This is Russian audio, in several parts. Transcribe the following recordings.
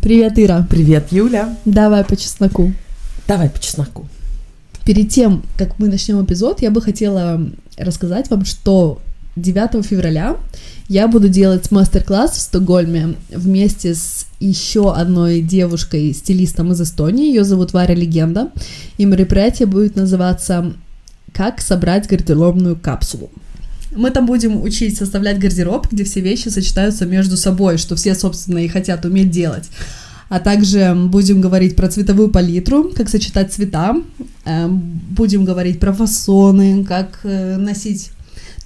Привет, Ира. Привет, Юля. Давай по чесноку. Давай по чесноку. Перед тем, как мы начнем эпизод, я бы хотела рассказать вам, что 9 февраля я буду делать мастер-класс в Стокгольме вместе с еще одной девушкой, стилистом из Эстонии. Ее зовут Варя Легенда. И мероприятие будет называться «Как собрать гардеробную капсулу». Мы там будем учить составлять гардероб, где все вещи сочетаются между собой, что все, собственно, и хотят уметь делать. А также будем говорить про цветовую палитру, как сочетать цвета. Эм, будем говорить про фасоны, как э, носить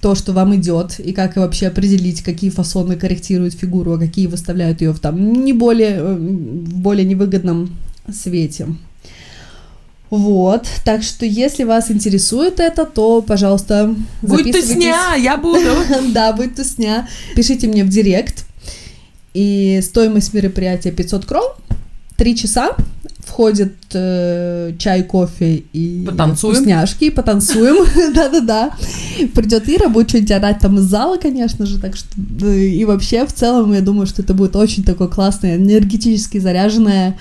то, что вам идет, и как вообще определить, какие фасоны корректируют фигуру, а какие выставляют ее в там не более, э, в более невыгодном свете. Вот, так что если вас интересует это, то, пожалуйста, Будь тусня, я буду. Да, будь тусня. Пишите мне в директ. И стоимость мероприятия 500 крон, 3 часа, входит э, чай, кофе и потанцуем. вкусняшки, потанцуем, да-да-да. Придет Ира, будет что-нибудь орать там из зала, конечно же, так что и вообще в целом я думаю, что это будет очень такое классное, энергетически заряженное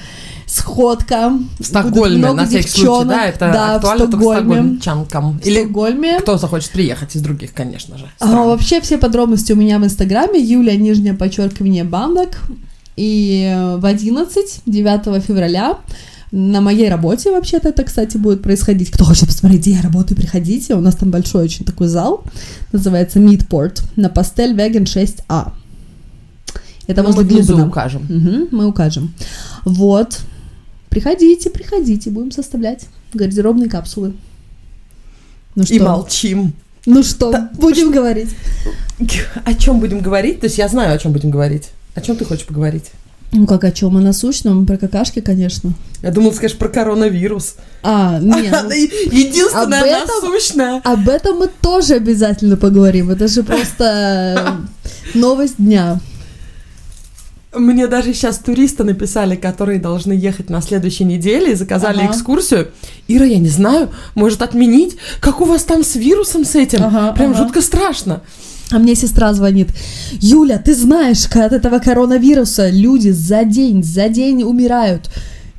сходка. В Стокгольме, на всякий случай, да, это да, актуально в только Стокгольме. стокгольмчанкам. В Стокгольме. кто захочет приехать из других, конечно же. А, вообще все подробности у меня в инстаграме, Юлия, нижнее подчеркивание, бандок. И в 11, 9 февраля на моей работе вообще-то это, кстати, будет происходить. Кто хочет посмотреть, где я работаю, приходите. У нас там большой очень такой зал, называется Midport, на Пастель Веген 6А. Это Ну, возле мы Глубина. укажем. Мгм, мы укажем. Вот. Приходите, приходите, будем составлять гардеробные капсулы. Ну что? И молчим. Ну что, Да, будем говорить. О чем будем говорить? То есть я знаю, о чем будем говорить. О чем ты хочешь поговорить? Ну как о чем? О насущном, про какашки, конечно. Я думала, скажешь про коронавирус. А, нет. Она Единственная Об этом- насущная. Об этом мы тоже обязательно поговорим. Это же просто новость дня. Мне даже сейчас туристы написали, которые должны ехать на следующей неделе и заказали Ага. экскурсию. Ира, я не знаю, может отменить? Как у вас там с вирусом с этим? Ага, Прям ага. жутко страшно. А мне сестра звонит. Юля, ты знаешь, от этого коронавируса люди за день, за день умирают.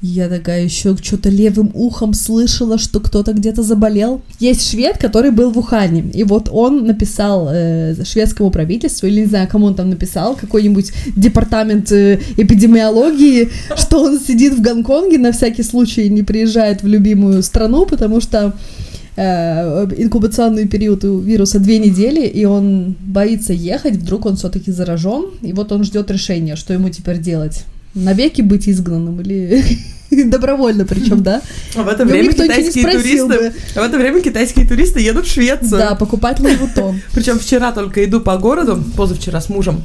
Я такая еще что-то левым ухом слышала, что кто-то где-то заболел. Есть швед, который был в Ухане, и вот он написал э, шведскому правительству, или не знаю, кому он там написал, какой-нибудь департамент э, эпидемиологии, что он сидит в Гонконге на всякий случай не приезжает в любимую страну, потому что э, инкубационный период у вируса две недели, и он боится ехать, вдруг он все-таки заражен, и вот он ждет решения, что ему теперь делать. Навеки быть изгнанным или добровольно причем, да? А в это Ну, время китайские туристы... А в это время китайские туристы едут в Швецию. Да, покупать Лоuboutin. Причем вчера только иду по городу, позавчера с мужем.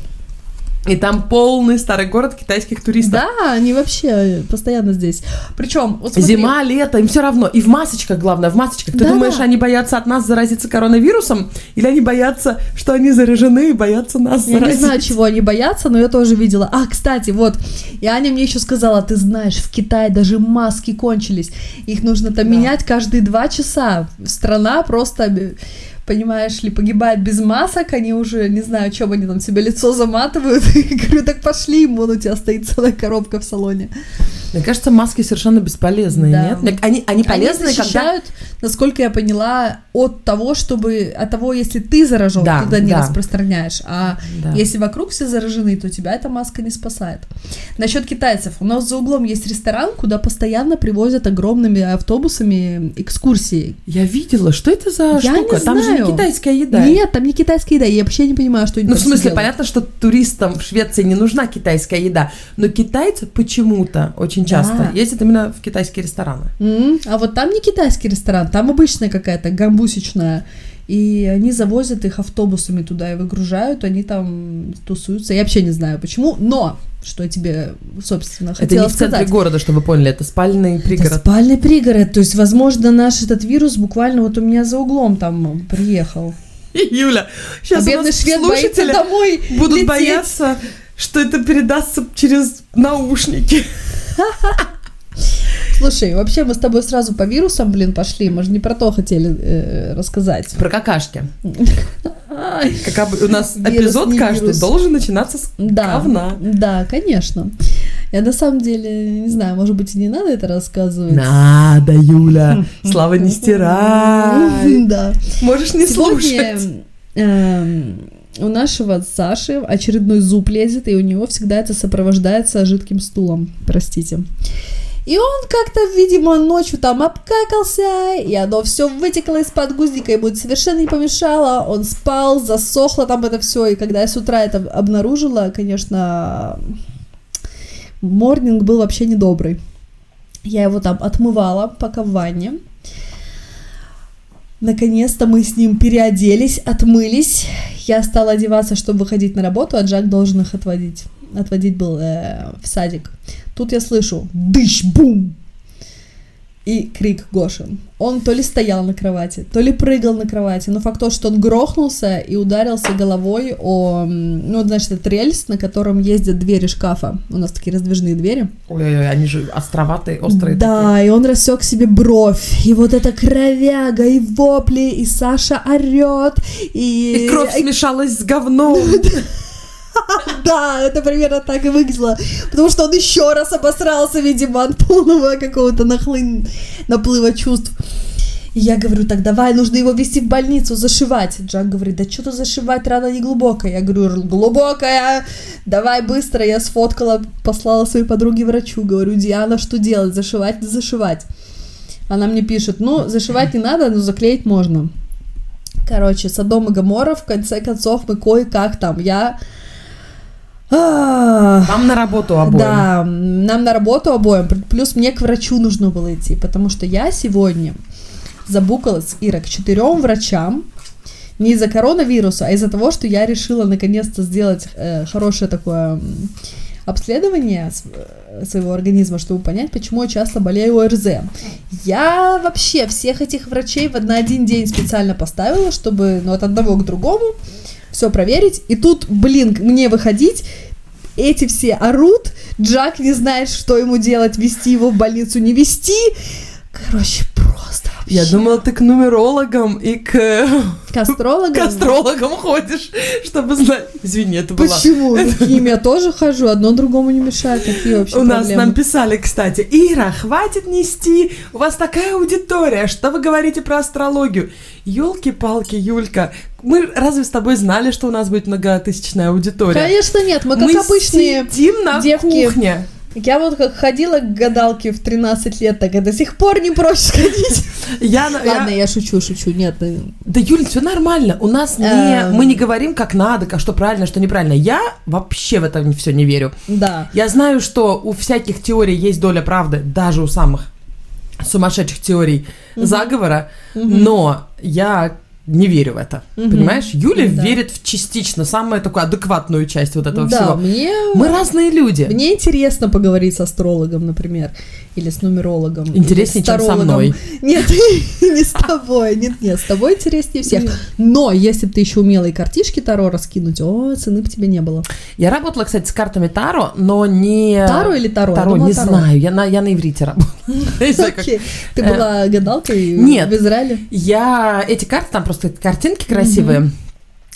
И там полный старый город китайских туристов. Да, они вообще постоянно здесь. Причем, вот смотри, Зима, лето, им все равно. И в масочках, главное, в масочках. Ты Да-да. думаешь, они боятся от нас заразиться коронавирусом? Или они боятся, что они заражены и боятся нас Я не заразить? знаю, чего они боятся, но я тоже видела. А, кстати, вот, и Аня мне еще сказала, ты знаешь, в Китае даже маски кончились. Их нужно там Да. менять каждые два часа. Страна просто, понимаешь ли, погибает без масок. Они уже, не знаю, чем они там себе лицо заматывают. И говорю, так пошли, вон у тебя стоит целая коробка в салоне. Мне кажется, маски совершенно бесполезные, Да. нет? Они, они полезны, они когда... насколько я поняла, от того, чтобы от того, если ты заражен, Да, ты туда не да. распространяешь. А Да. если вокруг все заражены, то тебя эта маска не спасает. Насчет китайцев. У нас за углом есть ресторан, куда постоянно привозят огромными автобусами экскурсии. Я видела, что это за Я штука? не Там же знаю. не китайская еда. Нет, там не китайская еда. Я вообще не понимаю, что они Ну, в смысле, делают. понятно, что туристам в Швеции не нужна китайская еда, но китайцы почему-то очень часто Да. ездят именно в китайские рестораны. М, А вот там не китайский ресторан, там обычная какая-то гамбусечная. И они завозят их автобусами туда и выгружают, они там тусуются. Я вообще не знаю почему, но что я тебе, собственно, это хотела не в центре сказать. города, чтобы вы поняли, это спальный Это пригород. спальный пригород, то есть, возможно, наш этот вирус буквально вот у меня за углом там приехал. Юля, сейчас а бедный швед боится домой будут лететь. бояться, что это передастся через наушники. Слушай, вообще мы с тобой сразу по вирусам, блин, пошли. Мы же не про то хотели э, рассказать. Про какашки. Как у нас эпизод каждый должен начинаться с говна. да, конечно. Я на самом деле, не знаю, может быть, и не надо это рассказывать. Надо, Юля. Слава не стирай. Да. Можешь не слушать. Эм, у нашего Саши очередной зуб лезет, и у него всегда это сопровождается жидким стулом, простите. И он как-то, видимо, ночью там обкакался, и оно все вытекло из-под гузника, ему это совершенно не помешало. Он спал, засохло там это все, и когда я с утра это обнаружила, конечно, морнинг был вообще недобрый. Я его там отмывала, пока в ванне. Наконец-то мы с ним переоделись, отмылись. Я стала одеваться, чтобы выходить на работу, а Джак должен их отводить. Отводить был э, в садик. Тут я слышу дыщ-бум! И крик Гоши. Он то ли стоял на кровати, то ли прыгал на кровати, но факт то, что он грохнулся и ударился головой о, ну, значит, это рельс, на котором ездят двери шкафа. У нас такие раздвижные двери. Ой-ой-ой, они же островатые, острые Да, такие. и он рассек себе бровь, и вот эта кровяга, и вопли, и Саша орет, и... И кровь смешалась с говном. Да, это примерно так и выглядело. Потому что он еще раз обосрался, видимо, от полного какого-то нахлын... наплыва чувств. И я говорю, так давай, нужно его вести в больницу, зашивать. Джак говорит, да что-то зашивать, рана не глубокая. Я говорю, глубокая, давай быстро. Я сфоткала, послала своей подруге врачу. Говорю, Диана, что делать, зашивать или зашивать? Она мне пишет, ну, зашивать не надо, но заклеить можно. Короче, Содом и Гамора, в конце концов, мы кое-как там, я... А, Вам на работу обоим. Да, нам на работу обоим, плюс мне к врачу нужно было идти, потому что я сегодня забукалась, Ира, к четырем врачам, не из-за коронавируса, а из-за того, что я решила наконец-то сделать э, хорошее такое обследование э, своего организма, чтобы понять, почему я часто болею ОРЗ. Я вообще всех этих врачей в на один день специально поставила, чтобы ну, от одного к другому все проверить. И тут, блин, мне выходить, эти все орут, Джак не знает, что ему делать, вести его в больницу, не вести. Короче, просто вообще. Я думала, ты к нумерологам и к К астрологам? к астрологам ходишь, чтобы знать. Извини, это была... Почему? Ну, К ним я тоже хожу, одно другому не мешает. Какие вообще У нас проблемы? нам писали, кстати, Ира, хватит нести, у вас такая аудитория, что вы говорите про астрологию? Елки-палки, Юлька, мы разве с тобой знали, что у нас будет многотысячная аудитория? Конечно нет, мы как Мы обычные сидим на девки. кухне. Я вот как ходила к гадалке в 13 лет, так и до сих пор не прочь сходить. Я, на- я- Ладно, я шучу, шучу, нет. э, Да, Юль, все нормально. У нас не, Эм. мы не говорим, как надо, как что правильно, что неправильно. Я вообще в это все не верю. Да. Я знаю, что у всяких теорий есть доля правды, даже у самых сумасшедших теорий заговора, но я не верю в это. Мгм. Понимаешь? Юля Да. верит в частично самую такую адекватную часть вот этого Да, всего. мне... Мы разные люди. Мне интересно поговорить с астрологом, например, или с нумерологом. Интереснее, чем со мной. Нет, не с тобой, нет, нет, с тобой интереснее всех. Но если бы ты еще умела и картишки Таро раскинуть, о, цены бы тебе не было. Я работала, кстати, с картами Таро, но не... Таро или Таро? Таро, не знаю. Я на, я на иврите работала. Ты Э, была гадалкой нет. в Израиле? Я эти карты, там просто картинки красивые.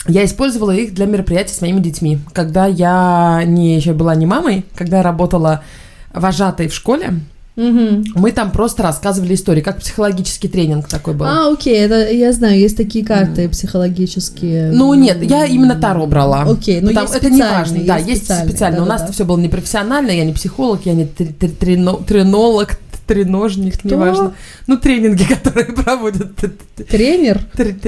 Я использовала их для мероприятий с моими детьми. Когда я не еще была не мамой, когда я работала вожатой в школе, Мгм. мы там просто рассказывали истории, как психологический тренинг такой был. А, окей, это я знаю, есть такие карты психологические. Ну нет, я именно Таро брала. Окей, ну Потому- есть это не важно, да, есть специально. У нас да-да-да. все было непрофессионально, я не психолог, я не тр- тр- трено- тренолог, треножник, Кто? неважно. Ну, тренинги, которые проводят, Тренер?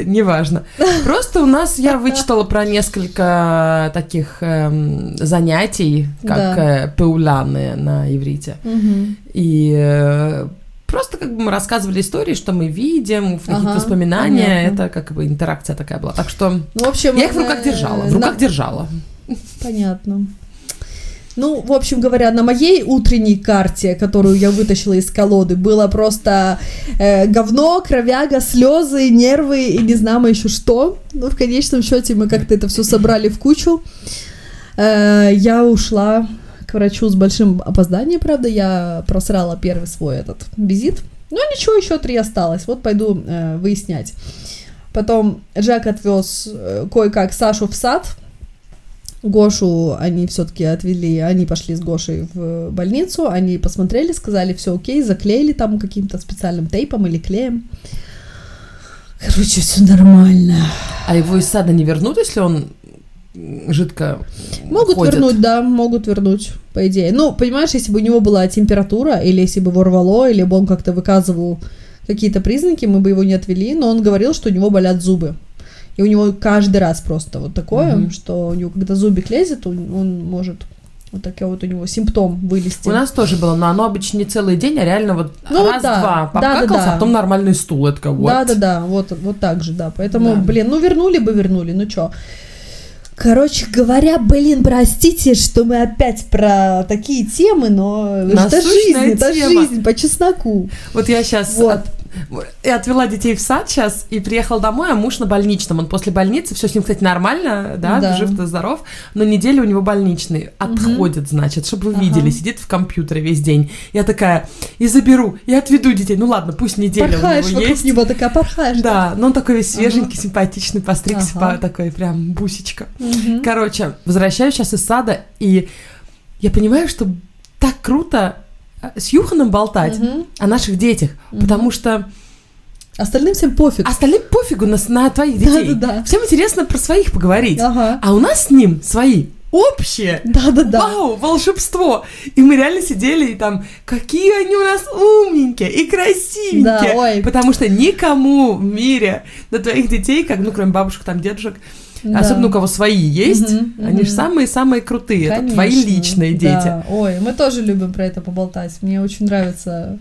неважно. Просто у нас я вычитала про несколько таких эм, занятий, как Да. э, пауляны на иврите. Мгм. И э, просто как бы мы рассказывали истории, что мы видим, какие-то Ага, воспоминания. понятно. Это как бы интеракция такая была. Так что Ну, в общем... я их в руках э, держала. В на- руках держала. Понятно. Ну, в общем говоря, на моей утренней карте, которую я вытащила из колоды, было просто э, говно, кровяга, слезы, нервы и не знамо еще что. Но в конечном счете мы как-то это все собрали в кучу. Э, я ушла к врачу с большим опозданием, правда, я просрала первый свой этот визит. Но ничего, еще три осталось. Вот пойду э, выяснять. Потом Джек отвез э, кое-как Сашу в сад. Гошу они все-таки отвели, они пошли с Гошей в больницу, они посмотрели, сказали, все окей, заклеили там каким-то специальным тейпом или клеем. Короче, все нормально. А его из сада не вернут, если он жидко Могут ходит? вернуть, да, могут вернуть, по идее. Ну, понимаешь, если бы у него была температура, или если бы его рвало, или бы он как-то выказывал какие-то признаки, мы бы его не отвели, но он говорил, что у него болят зубы. И у него каждый раз просто вот такое, Мгм. что у него, когда зубик лезет, он, он может вот такой вот у него симптом вылезти. У нас тоже было, но оно обычно не целый день, а реально вот Ну раз-два да, попкакался, да-да-да. а потом нормальный стул. Это вот. Да-да-да, вот, вот так же, да. Поэтому, Да. блин, ну вернули бы, вернули, ну чё. Короче говоря, блин, простите, что мы опять про такие темы, но это Насущная жизнь, это тема. жизнь, по чесноку. Вот я сейчас Вот. Я отвела детей в сад сейчас и приехал домой, а муж на больничном. Он после больницы, все с ним, кстати, нормально, да, Да. жив-то здоров, но неделю у него больничный. Отходит, значит, чтобы вы Ага. видели, сидит в компьютере весь день. Я такая, и заберу, и отведу детей. Ну ладно, пусть неделя Порхаешь у него есть. него, такая порхаешь. Да, но он такой весь Ага. свеженький, симпатичный, постригся, Ага. по- такой прям бусечка. Мгм. Короче, возвращаюсь сейчас из сада, и я понимаю, что так круто с Юханом болтать Мгм. о наших детях, Мгм. потому что Остальным всем пофиг. остальным пофигу на, на твоих детей. Да-да-да. Всем интересно про своих поговорить. Ага. А у нас с ним свои общие. Да-да-да. Вау, волшебство! И мы реально сидели и там, какие они у нас умненькие и красивенькие. Да, ой. Потому что никому в мире на твоих детей, как, ну, кроме бабушек, там, дедушек, Да. особенно у кого свои есть, Мгм, они же мгм. самые-самые крутые. Это твои Конечно, личные дети. да. Ой, мы тоже любим про это поболтать. Мне очень нравится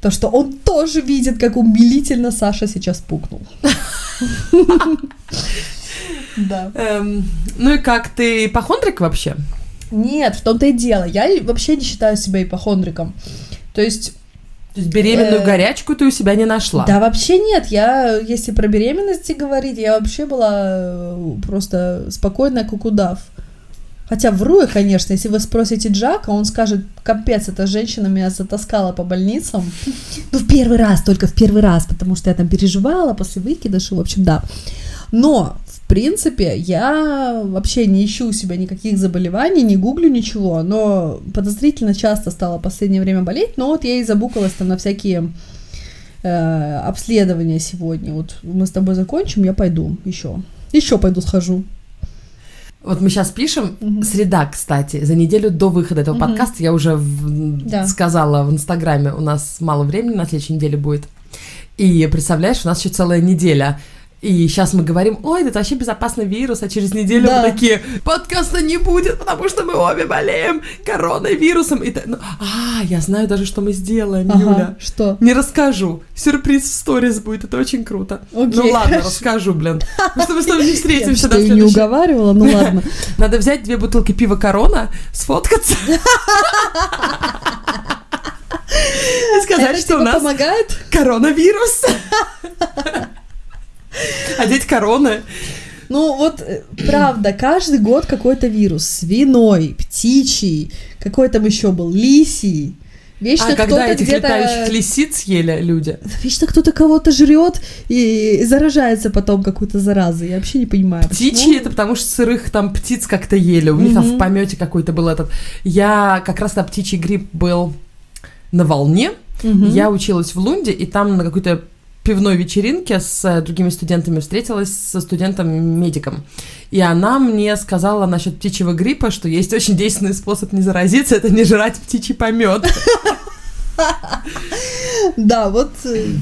то, что он тоже видит, как умилительно Саша сейчас пукнул. Да. Эм, ну и как, ты ипохондрик вообще? Нет, в том-то и дело. Я вообще не считаю себя ипохондриком. То есть, То есть беременную Э, горячку ты у себя не нашла? да вообще нет. Я, если про беременности говорить, я вообще была э, просто спокойная, как удав. Хотя вру я, конечно, если вы спросите Джака, он скажет, капец, эта женщина меня затаскала по больницам. Ну, в первый раз, только в первый раз, потому что я там переживала после выкидыша, в общем, да. Но, принципе, я вообще не ищу у себя никаких заболеваний, не гуглю ничего, но подозрительно часто стала в последнее время болеть, но вот я и забукалась там на всякие э, обследования сегодня. Вот мы с тобой закончим, я пойду еще. Еще пойду схожу. Вот мы сейчас пишем, Мгм. среда, кстати, за неделю до выхода этого Мгм. подкаста, я уже в- Да. сказала в Инстаграме, у нас мало времени на следующей неделе будет. И представляешь, у нас еще целая неделя. И сейчас мы говорим, ой, это вообще безопасный вирус, а через неделю Да. мы такие, подкаста не будет, потому что мы обе болеем коронавирусом. И та- ну, а, я знаю даже, что мы сделаем, Ага, Юля. что? Не расскажу. Сюрприз в сторис будет, это очень круто. Окей, ну ладно, хорошо. расскажу, блин. Потому что мы с тобой не Я встретимся и не уговаривала, ну ладно. надо взять две бутылки пива Корона, сфоткаться. И сказать, что у типа нас помогает? коронавирус. Одеть короны. Ну вот, э, правда, каждый год какой-то вирус. Свиной, птичий, какой там еще был, лисий. Вечно А когда этих где-то... летающих лисиц съели люди? Вечно кто-то кого-то жрет и заражается потом какой-то заразой. Я вообще не понимаю. почему. Птичьи это потому что сырых там птиц как-то ели. У них там в помете какой-то был этот. Я как раз на птичий грипп был на волне. Я училась в Лунде, и там на какой-то пивной вечеринке с э, другими студентами встретилась со студентом-медиком. И она мне сказала насчет птичьего гриппа, что есть очень действенный способ не заразиться, это не жрать птичий помет. Да, вот э,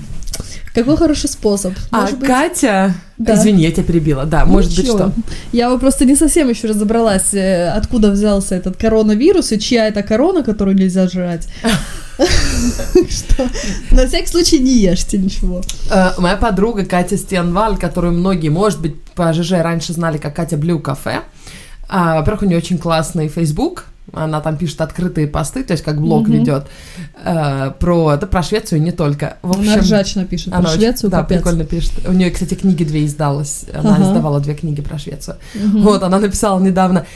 какой хороший способ. А Может быть, Катя... Да. Извини, я тебя перебила. Да, может быть, ничего. что. Я вот просто не совсем еще разобралась, э, откуда взялся этот коронавирус и чья это корона, которую нельзя жрать. Что? На всякий случай не ешьте ничего. Э, Моя подруга Катя Стенваль, которую многие, может быть, по ЖЖ раньше знали как Катя Блю Кафе. А, Во-первых, у нее очень классный Facebook. Она там пишет открытые посты, то есть как блог Мгм. ведет э, про, да, про Швецию не только. В Она ржачно пишет про она очень- Швецию, да, капец. прикольно пишет. У нее, кстати, книги две издалась. Она Ага. издавала две книги про Швецию. Мгм. Вот, она написала недавно.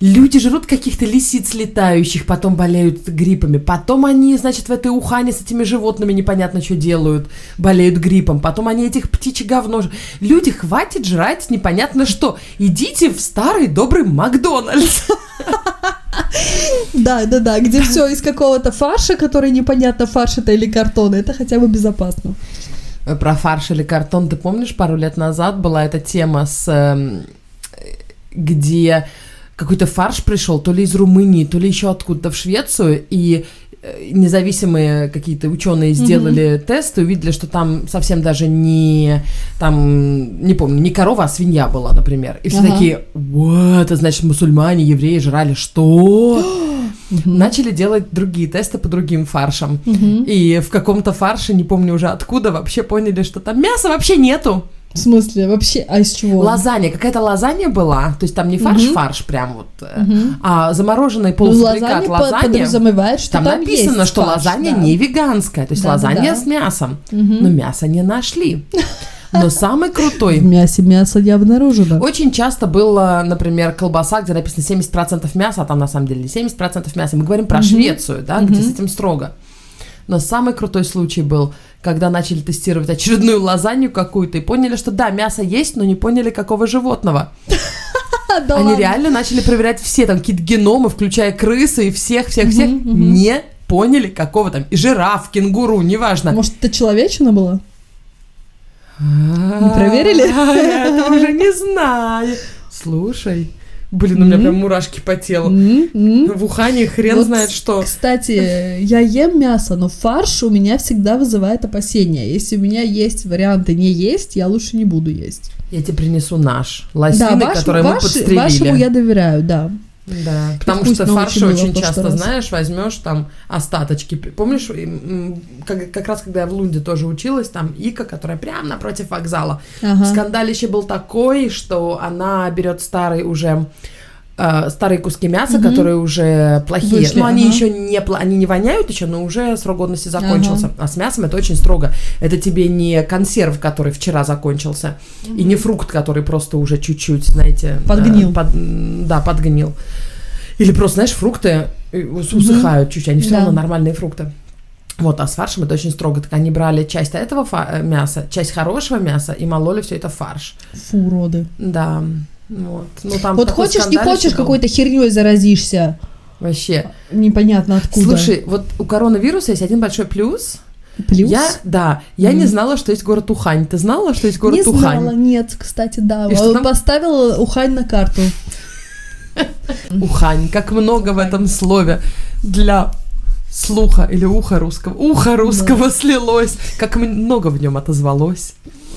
Люди жрут каких-то лисиц летающих, потом болеют гриппами. Потом они, значит, в этой Ухане с этими животными непонятно что делают, болеют гриппом. Потом они этих птичьи говно... Люди, хватит жрать непонятно что. Идите в старый добрый Макдональдс. Да, да, да, где все из какого-то фарша, который непонятно, фарш это или картон, это хотя бы безопасно. Про фарш или картон, ты помнишь, пару лет назад была эта тема с... эм, где какой-то фарш пришел, то ли из Румынии, то ли еще откуда-то в Швецию, и э, независимые какие-то ученые сделали тест и увидели, что там совсем даже не, там, не помню, не корова, а свинья была, например. И все Ага. такие, вот, это значит, мусульмане, евреи жрали что? Начали делать другие тесты по другим фаршам. И в каком-то фарше, не помню уже откуда, вообще поняли, что там мяса вообще нету. В смысле, вообще, а из чего? Лазанья, какая-то лазанья была, то есть там не фарш-фарш прям вот, э, а замороженный Ну, полуфабрикат лазанья по- лазанья. подразумевает, что Там, там написано, есть что фарш, лазанья да. не веганская, то есть Да-да-да. лазанья с мясом. Мгм. Но мясо не нашли. Но самый В крутой... мясе мясо не обнаружено. Очень часто было, например, колбаса, где написано 70% мяса, а там на самом деле не 70% мяса. Мы говорим про Мгм. Швецию, да, где Мгм. с этим строго. Но самый крутой случай был, когда начали тестировать очередную лазанью какую-то и поняли, что да, мясо есть, но не поняли, какого животного. Да Они ладно. реально начали проверять все там какие-то геномы, включая крысы и всех-всех-всех. Мгм, мгм. Не поняли, какого там. И жираф, кенгуру, неважно. Может, это человечина была? Не проверили? Я это уже не знаю. Слушай, блин, у меня прям мурашки по телу. В Ухане хрен Вот, знает что. Кстати, я ем мясо, но фарш у меня всегда вызывает опасения. Если у меня есть варианты не есть, я лучше не буду есть. Я тебе принесу наш. Лосины, ваш- которые мы подстрелили. вашему я доверяю, да. Да, потому что фарши очень часто, раз. знаешь, возьмешь там остаточки. Помнишь, как, как раз когда я в Лунде тоже училась, там Ика, которая прямо напротив вокзала. Ага. Скандалище был такой, что она берет старый уже э, старые куски мяса, Мгм. которые уже плохие. Вышли, но они ага. еще не они не воняют еще, но уже срок годности закончился. А с мясом это очень строго. Это тебе не консерв, который вчера закончился, и не фрукт, который просто уже чуть-чуть, знаете, э, Подгнил. под- м, да, подгнил. Или просто, знаешь, фрукты э, ус- усыхают чуть, они все Да. равно нормальные фрукты. Вот, а с фаршем это очень строго. Так они брали часть этого э, мяса, часть хорошего мяса и мололи все это в фарш. Фу, уроды. Да. Вот. Ну, там Вот хочешь, не хочешь, был. какой-то херней заразишься. Вообще. Непонятно откуда. Слушай, вот у коронавируса есть один большой плюс. Плюс? Я, да, я не Мгм. знала, что есть город Ухань. Ты знала, что есть город не Ухань? знала, нет, кстати, да. И что там? Поставила Ухань на карту. Ухань. Как много в этом слове для слуха или уха русского. Ухо русского слилось. Как много в нем отозвалось.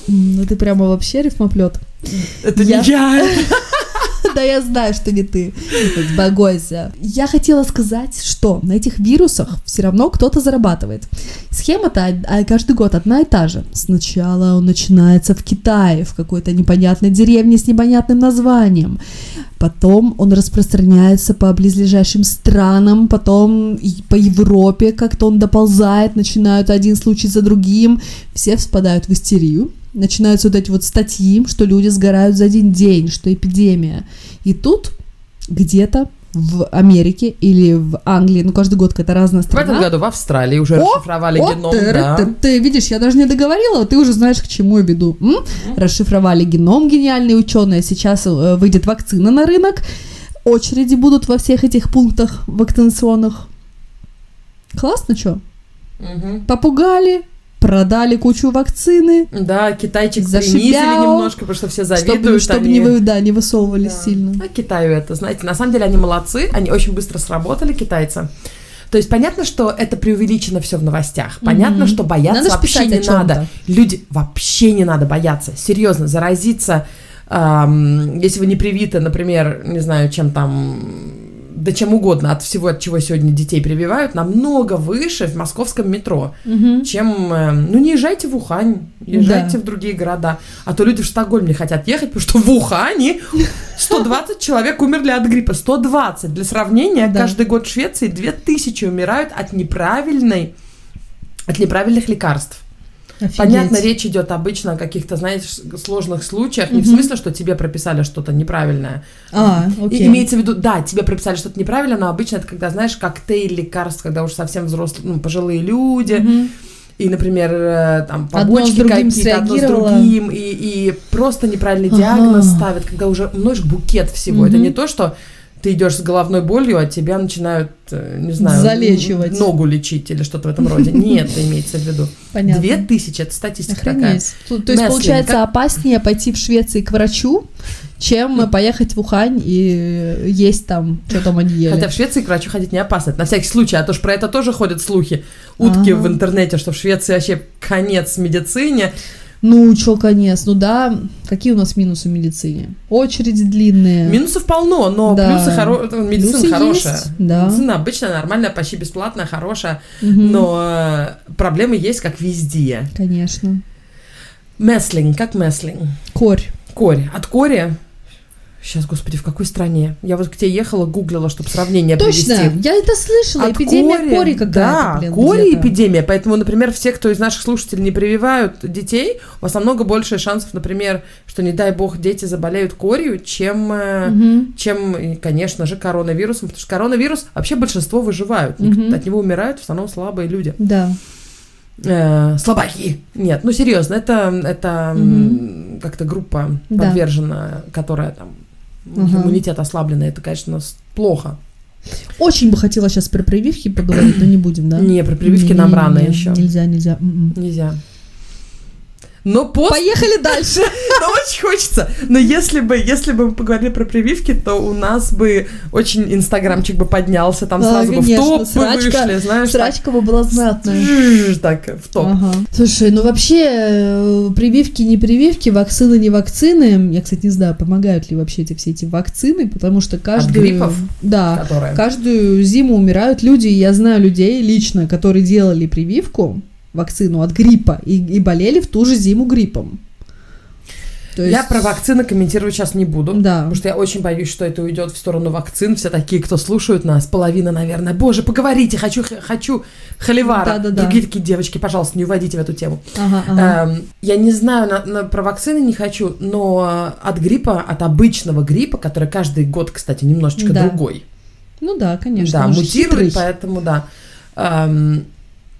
Ну ты прямо вообще рифмоплет. Это Я- не я. Да я знаю, что не ты. Успокойся. Я хотела сказать, что на этих вирусах все равно кто-то зарабатывает. Схема-то а, каждый год одна и та же. Сначала он начинается в Китае, в какой-то непонятной деревне с непонятным названием. Потом он распространяется по близлежащим странам, потом по Европе как-то он доползает, начинают один случай за другим, все впадают в истерию, начинаются вот эти вот статьи, что люди сгорают за один день, что эпидемия. И тут где-то в Америке или в Англии, ну каждый год какая-то разная В этом страна. году в Австралии уже О, расшифровали О, геном. ты, да. ты, ты видишь, я даже не договорила, ты уже знаешь, к чему я веду. М? Расшифровали геном гениальные ученые. Сейчас э, выйдет вакцина на рынок. Очереди будут во всех этих пунктах вакцинационных. Классно, что? Мгм. Попугали, продали кучу вакцины, Да, китайчик принизили немножко, потому что все чтобы, завидуют. чтобы они- не, вы, да, не высовывались Да. сильно. А Китаю это, знаете, на самом деле они молодцы, они очень быстро сработали, китайцы. То есть понятно, что это преувеличено все в новостях. Понятно, Мгм. что бояться Надо вообще не надо. Люди вообще не надо бояться. Серьезно, заразиться, ам, если вы не привиты, например, не знаю, чем там, да чем угодно, от всего, от чего сегодня детей прививают, намного выше в московском метро, Мгм. чем, э, ну не езжайте в Ухань, езжайте в другие города. А то люди в Стокгольм не хотят ехать, потому что в Ухане 120 человек умерли от гриппа. 120. Для сравнения, Да. каждый год в Швеции 2000 умирают от неправильной, от неправильных лекарств. Офигеть. Понятно, речь идет обычно о каких-то, знаешь, сложных случаях. Не в смысле, что тебе прописали что-то неправильное. А, И окей. имеется в виду, да, тебе прописали что-то неправильно, но обычно это когда, знаешь, коктейль лекарств, когда уже совсем взрослые, ну, пожилые люди, Мгм. и, например, э, там побочки какие-то, одно с другим, и, и просто неправильный Ага. диагноз ставят, когда уже множишь букет всего. Это Мгм. не то, что ты идешь с головной болью, а тебя начинают, э, не знаю, Залечивать. ногу лечить или что-то в этом роде. Нет, это имеется в виду. Понятно. Две тысячи, это статистика такая. Охренеть. То, то есть, Меслин, получается, как- опаснее пойти в Швеции к врачу, чем поехать в Ухань и есть там, что там они ели. Хотя в Швеции к врачу ходить не опасно. Это на всякий случай, а то ж про это тоже ходят слухи. Утки Ага. в интернете, что в Швеции вообще конец медицине. Ну, чё, конец, ну да, какие у нас минусы в медицине? Очереди длинные. Минусов полно, но Да. плюсы хоро... медицина Плюсы хорошая. есть, да. Медицина обычная, нормальная, почти бесплатная, хорошая. Мгм. Но э, проблемы есть, как везде. Конечно. Меслинг, как меслинг? Корь. Корь. От кори... Сейчас, господи, в какой стране? Я вот к тебе ехала, гуглила, чтобы сравнение Точно, привести. я это слышала, От эпидемия кори, кори какая-то, Да, блин, кори эпидемия. Поэтому, например, все, кто из наших слушателей не прививают детей, у вас намного больше шансов, например, что, не дай бог, дети заболеют корью, чем, Мгм. чем конечно же, коронавирусом. Потому что коронавирус вообще большинство выживают. Мгм. От него умирают в основном слабые люди. Да. Э, слабаки. Нет, ну серьезно, это, это м, как-то группа Да. подвержена, которая там Ага. иммунитет ослабленный. Это, конечно, плохо. Очень бы хотела сейчас про прививки поговорить, но не будем, да? Не, про прививки нам Не-не-не, рано еще. Нельзя, нельзя. м-м. Нельзя. Но пост Поехали дальше. Но очень хочется. Но если бы, если бы мы поговорили про прививки, то у нас бы очень инстаграмчик бы поднялся, там сразу бы в топ срачка- вышли, знаешь, так, Срачка бы была знатная. так, в топ. Ага. Слушай, ну вообще э, прививки, не прививки, вакцины, не вакцины. Я, кстати, не знаю, помогают ли вообще эти все эти вакцины, потому что каждую... гриппов? Да. Каждую зиму умирают люди, я знаю людей лично, которые делали прививку, вакцину от гриппа, и, и болели в ту же зиму гриппом. То Я есть- про вакцины комментировать сейчас не буду. Да. Потому что я очень боюсь, что это уйдет в сторону вакцин. Все такие, кто слушают нас, половина, наверное. Боже, поговорите, хочу, хочу холивара. Да-да-да. Другие такие девочки, пожалуйста, не уводите в эту тему. Ага, ага. Эм, я не знаю, на- на- про вакцины не хочу, но от гриппа, от обычного гриппа, который каждый год, кстати, немножечко Да. другой, Ну да, конечно. да, мутирует, хитрый. поэтому да, эм,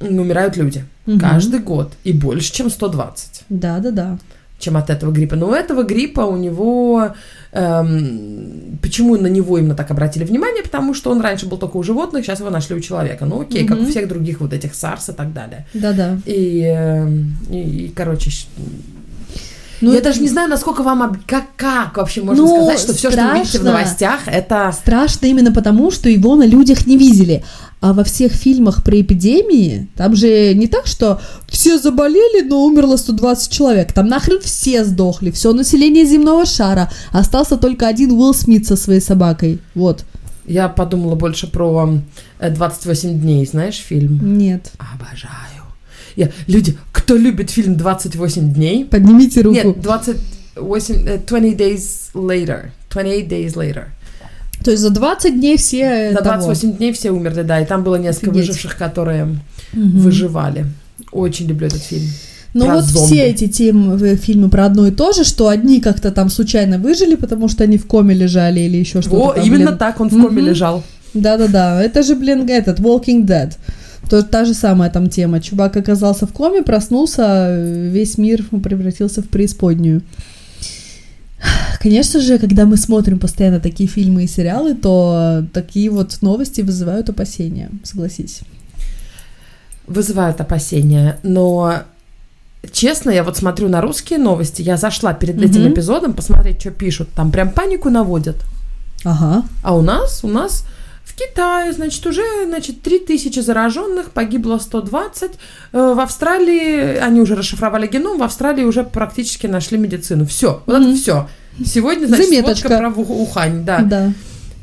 умирают люди Мгм. каждый год и больше, чем 120 Да, да, да. чем от этого гриппа. Но у этого гриппа у него... эм, почему на него именно так обратили внимание? Потому что он раньше был только у животных, сейчас его нашли у человека. Ну окей, как у всех других вот этих SARS и так далее. Да, да. И, эм, и, и, короче, Ну, я это даже не знаю, насколько вам... об- Как, как вообще можно Ну, сказать, что все, что вы видите в новостях, это... Страшно именно потому, что его на людях не видели. А во всех фильмах про эпидемии, там же не так, что все заболели, но умерло 120 человек. Там нахрен все сдохли, все население земного шара. Остался только один Уилл Смит со своей собакой. Вот. Я подумала больше про э, 28 дней, знаешь, фильм? Нет. Обожаю. Я, люди, кто любит фильм 28 дней? Поднимите руку. Нет, 28... э, 20 days later. 28 days later. То есть за 20 дней все За того. 28 дней все умерли, да, и там было несколько Офигеть. выживших, которые Мгм. выживали. Очень люблю этот фильм. Ну вот зомби. все эти темы, э, фильмы про одно и то же, что одни как-то там случайно выжили, потому что они в коме лежали или еще что-то. О, там, именно блин. так он в коме Мгм. лежал. Да-да-да, это же, блин, этот Walking Dead. То, та же самая там тема. Чувак оказался в коме, проснулся, весь мир превратился в преисподнюю. Конечно же, когда мы смотрим постоянно такие фильмы и сериалы, то такие вот новости вызывают опасения, согласись. Вызывают опасения, но честно, я вот смотрю на русские новости, я зашла перед этим Мгм. эпизодом посмотреть, что пишут, там прям панику наводят. Ага. А у нас, у нас в Китае, значит, уже, значит, 3000 зараженных, погибло 120. Э, В Австралии, они уже расшифровали геном, в Австралии уже практически нашли медицину. Все, вот Мгм. это все. Сегодня, значит, Заметочка. сводка про Ух- Ухань, да. Да.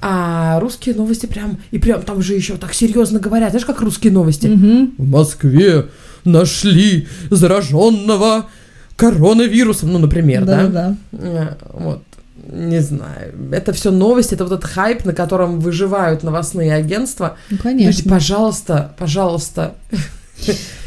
А русские новости прям, и прям там же еще так серьезно говорят, знаешь, как русские новости? Мгм. В Москве нашли зараженного коронавирусом, ну, например, да? Да-да-да. Э, Вот, не знаю. Это все новости, это вот этот хайп, на котором выживают новостные агентства. Ну, Люди, конечно. пожалуйста, пожалуйста,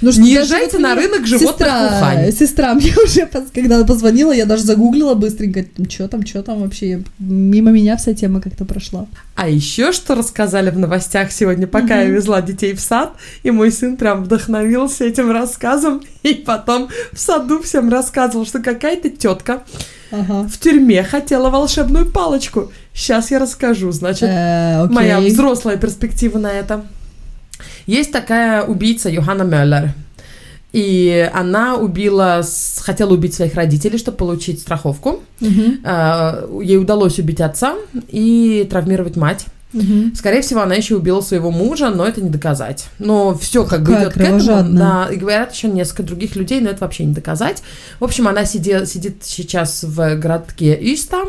Ну, Не даже езжайте вот на рынок животных сестра, в Ухане. Сестра мне уже, когда она позвонила, я даже загуглила быстренько, что там, что там вообще. Мимо меня вся тема как-то прошла. А еще что рассказали в новостях сегодня, пока я Мгм. везла детей в сад, и мой сын прям вдохновился этим рассказом, и потом в саду всем рассказывал, что какая-то тетка Ага. в тюрьме хотела волшебную палочку. Сейчас я расскажу, значит, Э, окей. моя взрослая перспектива на это. Есть такая убийца Йоханна Мюллер. И она убила, хотела убить своих родителей, чтобы получить страховку. А, Ей удалось убить отца и травмировать мать. мгм. Скорее всего, она еще убила своего мужа, но это не доказать. Но все как бы идет к этому. Да, и говорят еще несколько других людей, но это вообще не доказать. В общем, она сидит, сидит сейчас в городке Иста,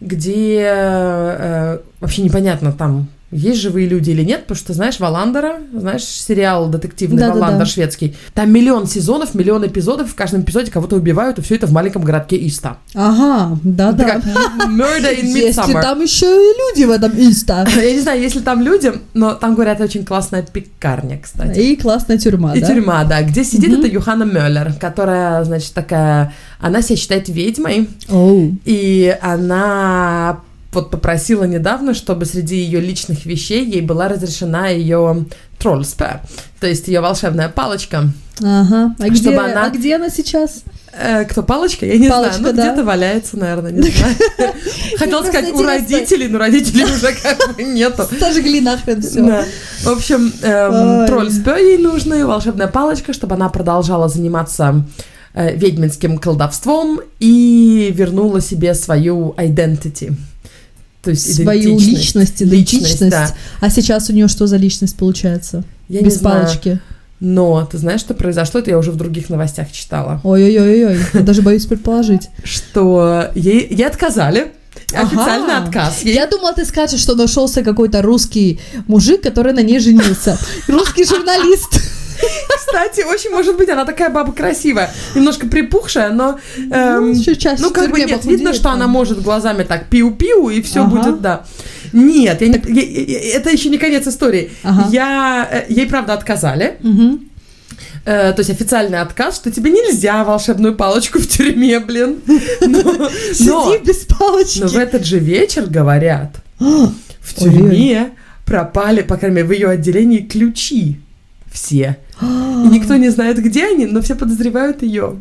где э, вообще непонятно там есть живые люди или нет, потому что, знаешь, Валандера, знаешь, сериал детективный Да-да-да. Валандер шведский, там миллион сезонов, миллион эпизодов, в каждом эпизоде кого-то убивают, и все это в маленьком городке Иста. Ага, Это да-да. как Murder in Midsummer. там еще и люди в этом инста? Я не знаю, есть ли там люди, но там, говорят, очень классная пекарня, кстати. И классная тюрьма, И да? тюрьма, да, где сидит Мгм. эта Юхана Мюллер, которая, значит, такая, она себя считает ведьмой, Оу. и она вот попросила недавно, чтобы среди ее личных вещей ей была разрешена ее троллспе, то есть ее волшебная палочка. Ага. А где, Чтобы она- а где она сейчас? Э, кто палочка? Я не Палочка, знаю, ну да. где-то валяется, наверное, не знаю. Хотела сказать, у родителей, но родителей уже как бы нету. Сожгли нахрен все. В общем, эм, Ой. тролль спё ей нужна, и волшебная палочка, чтобы она продолжала заниматься э, ведьминским колдовством и вернула себе свою identity. То есть Свою идентичность. личность, идентичность. да. А сейчас у нее что за личность получается? Я Без не знаю, палочки. но ты знаешь, что произошло? Это я уже в других новостях читала. Ой-ой-ой-ой, я даже боюсь предположить. Что ей, ей отказали. Официальный Ага. отказ. Ей Я думала, ты скажешь, что нашелся какой-то русский мужик, который на ней женился. Русский журналист. Кстати, очень может быть, она такая баба красивая, немножко припухшая, но эм, Ну, часть ну как бы нет, видно, похудеет что там. она может глазами так пиу-пиу и все Ага. будет, да. Нет, я не- я- я- это еще не конец истории. Ага. Я э, ей правда отказали, Мгм. э, то есть официальный отказ, что тебе нельзя волшебную палочку в тюрьме, блин. Но, Сиди без палочки. но в этот же вечер говорят, в тюрьме пропали, по крайней мере, в ее отделении ключи все. И никто не знает, где они, но все подозревают ее.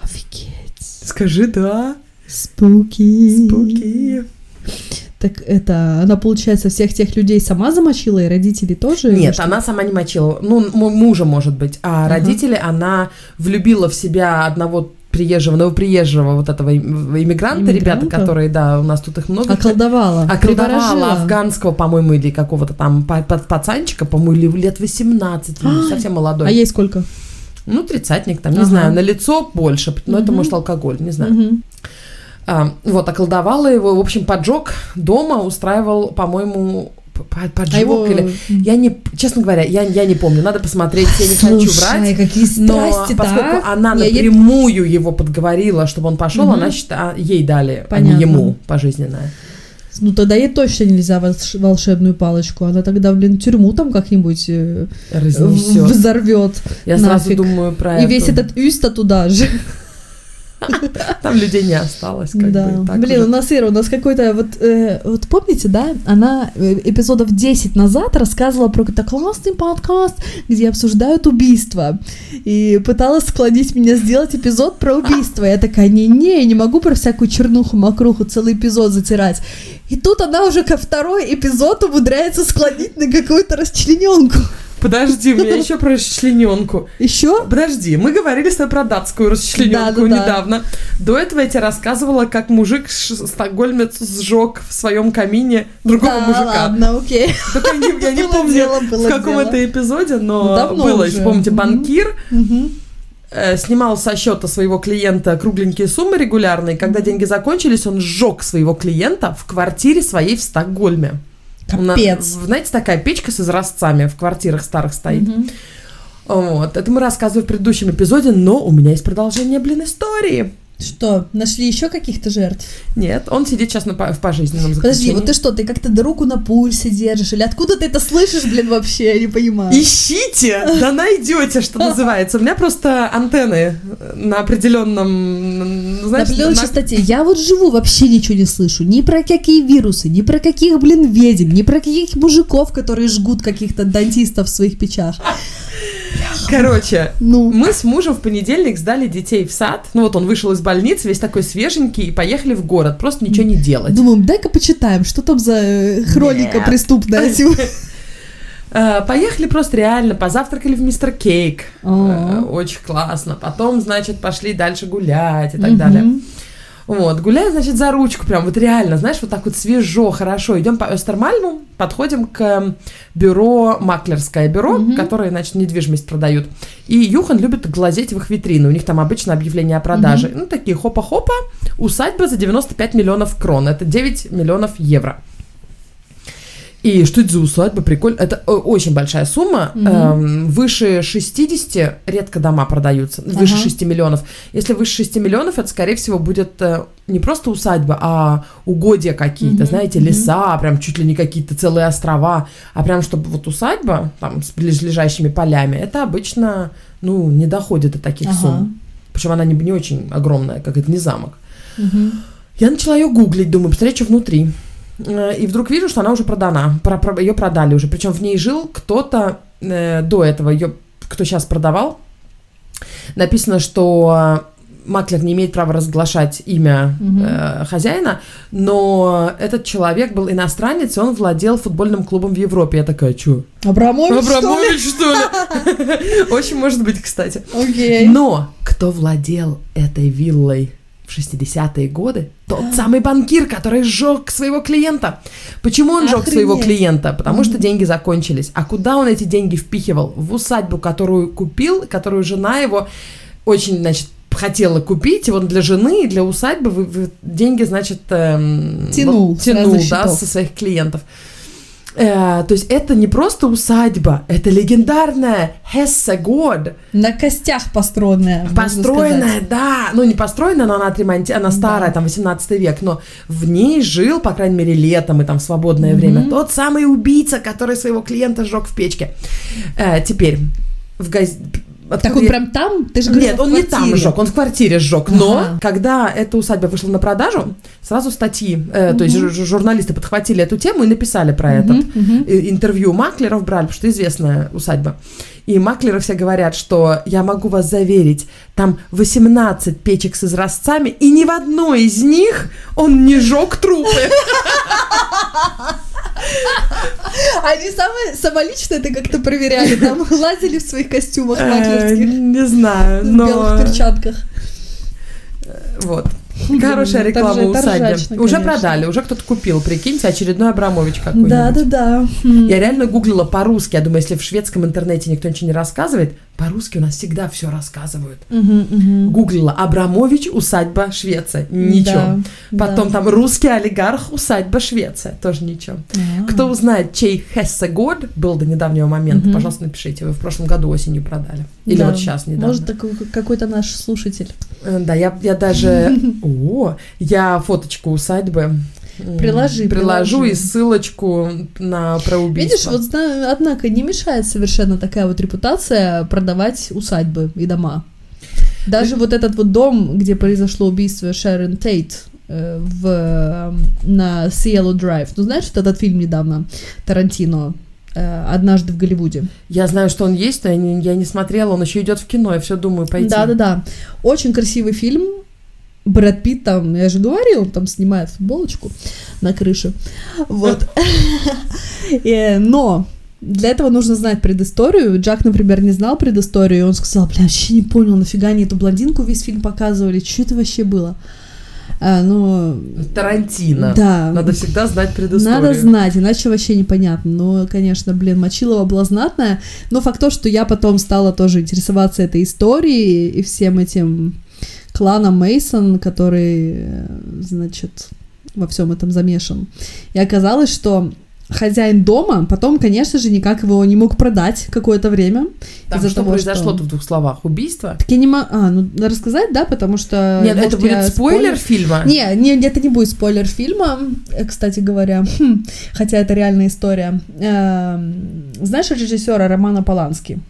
Офигеть. Скажи да, Спуки. спуки. Так это, она, получается, всех тех людей сама замочила, и родителей тоже? Нет, что? она сама не мочила. Ну, мужа, может быть. А Ага. родители, она влюбила в себя одного приезжего, новоприезжего вот этого им- иммигранта, ребята, Иммигранта? которые, да, у нас тут их много. Околдовала. Околдовала приворожила. афганского, по-моему, или какого-то там па- па- пацанчика, по-моему, лет 18, или совсем молодой. А ей сколько? Ну, тридцатник там, не Ага. знаю, на лицо больше, но это Мгм. может алкоголь, не знаю. Мгм. А, вот, околдовала его, в общем, поджог дома устраивал, по-моему, поджог А его... или... Я не, честно говоря, я, я не помню, надо посмотреть, я не хочу Слушай, врать. какие Но страсти поскольку она Я- я- напрямую его подговорила, чтобы он пошел, Мгм. она считает, ей дали, а Понятно. не ему пожизненное. Ну тогда ей точно нельзя волш- волшебную палочку. Она тогда, блин, тюрьму там как-нибудь э, Разнесет. взорвет. Я сразу нафиг. думаю про И эту. весь этот Юста туда же. Там людей не осталось, как да. бы. так Блин, уже. у нас Ира, у нас какой-то вот, э, вот помните, да, она э, эпизодов 10 назад рассказывала про какой-то классный подкаст, где обсуждают убийства. И пыталась склонить меня сделать эпизод про убийство. Я такая, не-не, я не могу про всякую чернуху, мокруху целый эпизод затирать. И тут она уже ко второй эпизод умудряется склонить на какую-то расчлененку. Подожди, у меня еще про расчлененку. Еще? Подожди, мы говорили с тобой про датскую расчлененку недавно. До этого я тебе рассказывала, как мужик стокгольмец сжег в своем камине другого Да, мужика. ладно, окей. Только я не, я не Было помню, дело, в каком дело. это эпизоде, но Ну, давно было, уже. если помните, банкир э, снимал со счета своего клиента кругленькие суммы регулярные. Когда деньги закончились, он сжег своего клиента в квартире своей в Стокгольме. У на- Капец. Знаете, такая печка с изразцами в квартирах старых стоит. Мгм. Вот, это мы рассказывали в предыдущем эпизоде, но у меня есть продолжение, блин, истории. Что, нашли еще каких-то жертв? Нет, он сидит сейчас на, по- в пожизненном Подожди, заключении. вот ты что, ты как-то руку на пульсе держишь? Или откуда ты это слышишь, блин, вообще? Я не понимаю. Ищите, да найдете, что называется. У меня просто антенны на определенном, На знаешь, определенной на- частоте. Я вот живу, вообще ничего не слышу. Ни про какие вирусы, ни про каких, блин, ведьм, ни про каких мужиков, которые жгут каких-то дантистов в своих печах. Короче, Ну, мы с мужем в понедельник сдали детей в сад. Ну вот он вышел из больницы, весь такой свеженький, и поехали в город, просто ничего не делать. думаем, дай-ка почитаем, что там за э, хроника Нет. преступная. Э, Поехали просто реально, позавтракали в Мистер Кейк. Э, Очень классно. Потом, значит, пошли дальше гулять и так далее. Вот, гуляем, значит, за ручку, прям вот реально, знаешь, вот так вот свежо, хорошо. Идем по Östermalm, подходим к эм, бюро, маклерское бюро, Мгм. которое, значит, недвижимость продают. И Юхан любит глазеть в их витрины, у них там обычно объявления о продаже. Ну, такие хопа-хопа, усадьба за 95 миллионов крон, это 9 миллионов евро. И что это за усадьба? Прикольно. Это о, очень большая сумма. Мгм. Эм, выше 60 редко дома продаются. Выше Ага. 6 миллионов. Если выше 6 миллионов, это, скорее всего, будет э, не просто усадьба, а угодья какие-то, Мгм, знаете, мгм. леса, прям чуть ли не какие-то целые острова. А прям, чтобы вот усадьба, там, с близлежащими полями, это обычно, ну, не доходит до таких Ага. сумм. Причем она не, не очень огромная, как это не замок. Мгм. Я начала ее гуглить, думаю, посмотреть, что внутри. Э, И вдруг вижу, что она уже продана. Про, ее продали уже. Причем в ней жил кто-то э, до этого, ее, кто сейчас продавал. Написано, что маклер не имеет права разглашать имя э, хозяина, но этот человек был иностранец, и он владел футбольным клубом в Европе. Я такая, чё? Абрамович? Абрамович, что ли? Очень может быть, кстати. Окей. Но кто владел этой виллой в 60-е годы? Тот самый банкир, который сжег своего клиента. Почему он сжег своего Охренеть. клиента? Потому что деньги закончились. А куда он эти деньги впихивал? В усадьбу, которую купил, которую жена его очень, значит, хотела купить, и вот для жены и для усадьбы вы- вы деньги, значит, эм, Тянул вот с тянул, да, со своих клиентов. Э, то есть это не просто усадьба, это легендарная Хессегод, На костях построенная. Построенная, да. Ну, не построенная, но она отремонти... она старая, Да. там, 18 век, но в ней жил, по крайней мере, летом и там в свободное Мгм. время тот самый убийца, который своего клиента сжег в печке. Э, теперь, в газ... Так откуда он я- прям там? Ты же говорила, Нет, он не там сжег, он в квартире сжег. Но Ага. когда эта усадьба вышла на продажу, сразу статьи, э, то есть журналисты подхватили эту тему и написали про этот Мгм, мгм. э, интервью маклеров брали, потому что известная усадьба. И маклеры все говорят, что я могу вас заверить, там 18 печек с изразцами, и ни в одной из них он не жег трупы. Они самые самолично это как-то проверяли, там лазили в своих костюмах Э, маклерских, Не знаю, в но... белых перчатках. Вот. Хорошая реклама Торжа- усадьбы. Уже конечно. продали, уже кто-то купил, прикиньте, очередной Абрамович какой-нибудь. Да, да, да. Я реально гуглила по-русски. Я думаю, если в шведском интернете никто ничего не рассказывает, по-русски у нас всегда все рассказывают. Мгм, мгм. Гуглила Абрамович, усадьба Швеция. Ничего. Да, Потом да. там русский олигарх, усадьба Швеция. Тоже ничего. А. Кто узнает, чей Хессегод был до недавнего момента, Мгм. пожалуйста, напишите. Вы в прошлом году осенью продали. Или Да. вот сейчас недавно. Может, такой- какой-то наш слушатель. Э, Да, я, я даже... О, я фоточку усадьбы Приложи, приложу приложи. и ссылочку на про убийство. Видишь, вот однако не мешает совершенно такая вот репутация продавать усадьбы и дома. Даже вот этот вот дом, где произошло убийство Шерон Тейт э, в, э, на Cielo Drive. Ну, знаешь, вот этот фильм недавно Тарантино э, «Однажды в Голливуде». Я знаю, что он есть, но я не, я не смотрела, он еще идет в кино, я все думаю пойти. Да-да-да. Очень красивый фильм. Брэд Питт там, я же говорила, он там снимает футболочку на крыше. Вот. Э, Но для этого нужно знать предысторию. Джак, например, не знал предысторию, и он сказал, бля, вообще не понял, нафига они эту блондинку весь фильм показывали, что это вообще было? А, ну, Тарантино. да. Надо всегда знать предысторию. Надо знать, иначе вообще непонятно. Ну, конечно, блин, Мочилова была знатная, но факт то, что я потом стала тоже интересоваться этой историей и всем этим кланом Мейсон, который, э, значит, во всем этом замешан. И оказалось, что хозяин дома потом, конечно же, никак его не мог продать какое-то время. Там что того, произошло в двух словах? Убийство? Так я не могу... А, ну, рассказать, да, потому что... Нет, может, это будет я спойлер фильма? Не, не, это не будет спойлер фильма, э, кстати говоря, хм, хотя это реальная история. Эм, знаешь режиссера Романа Полански?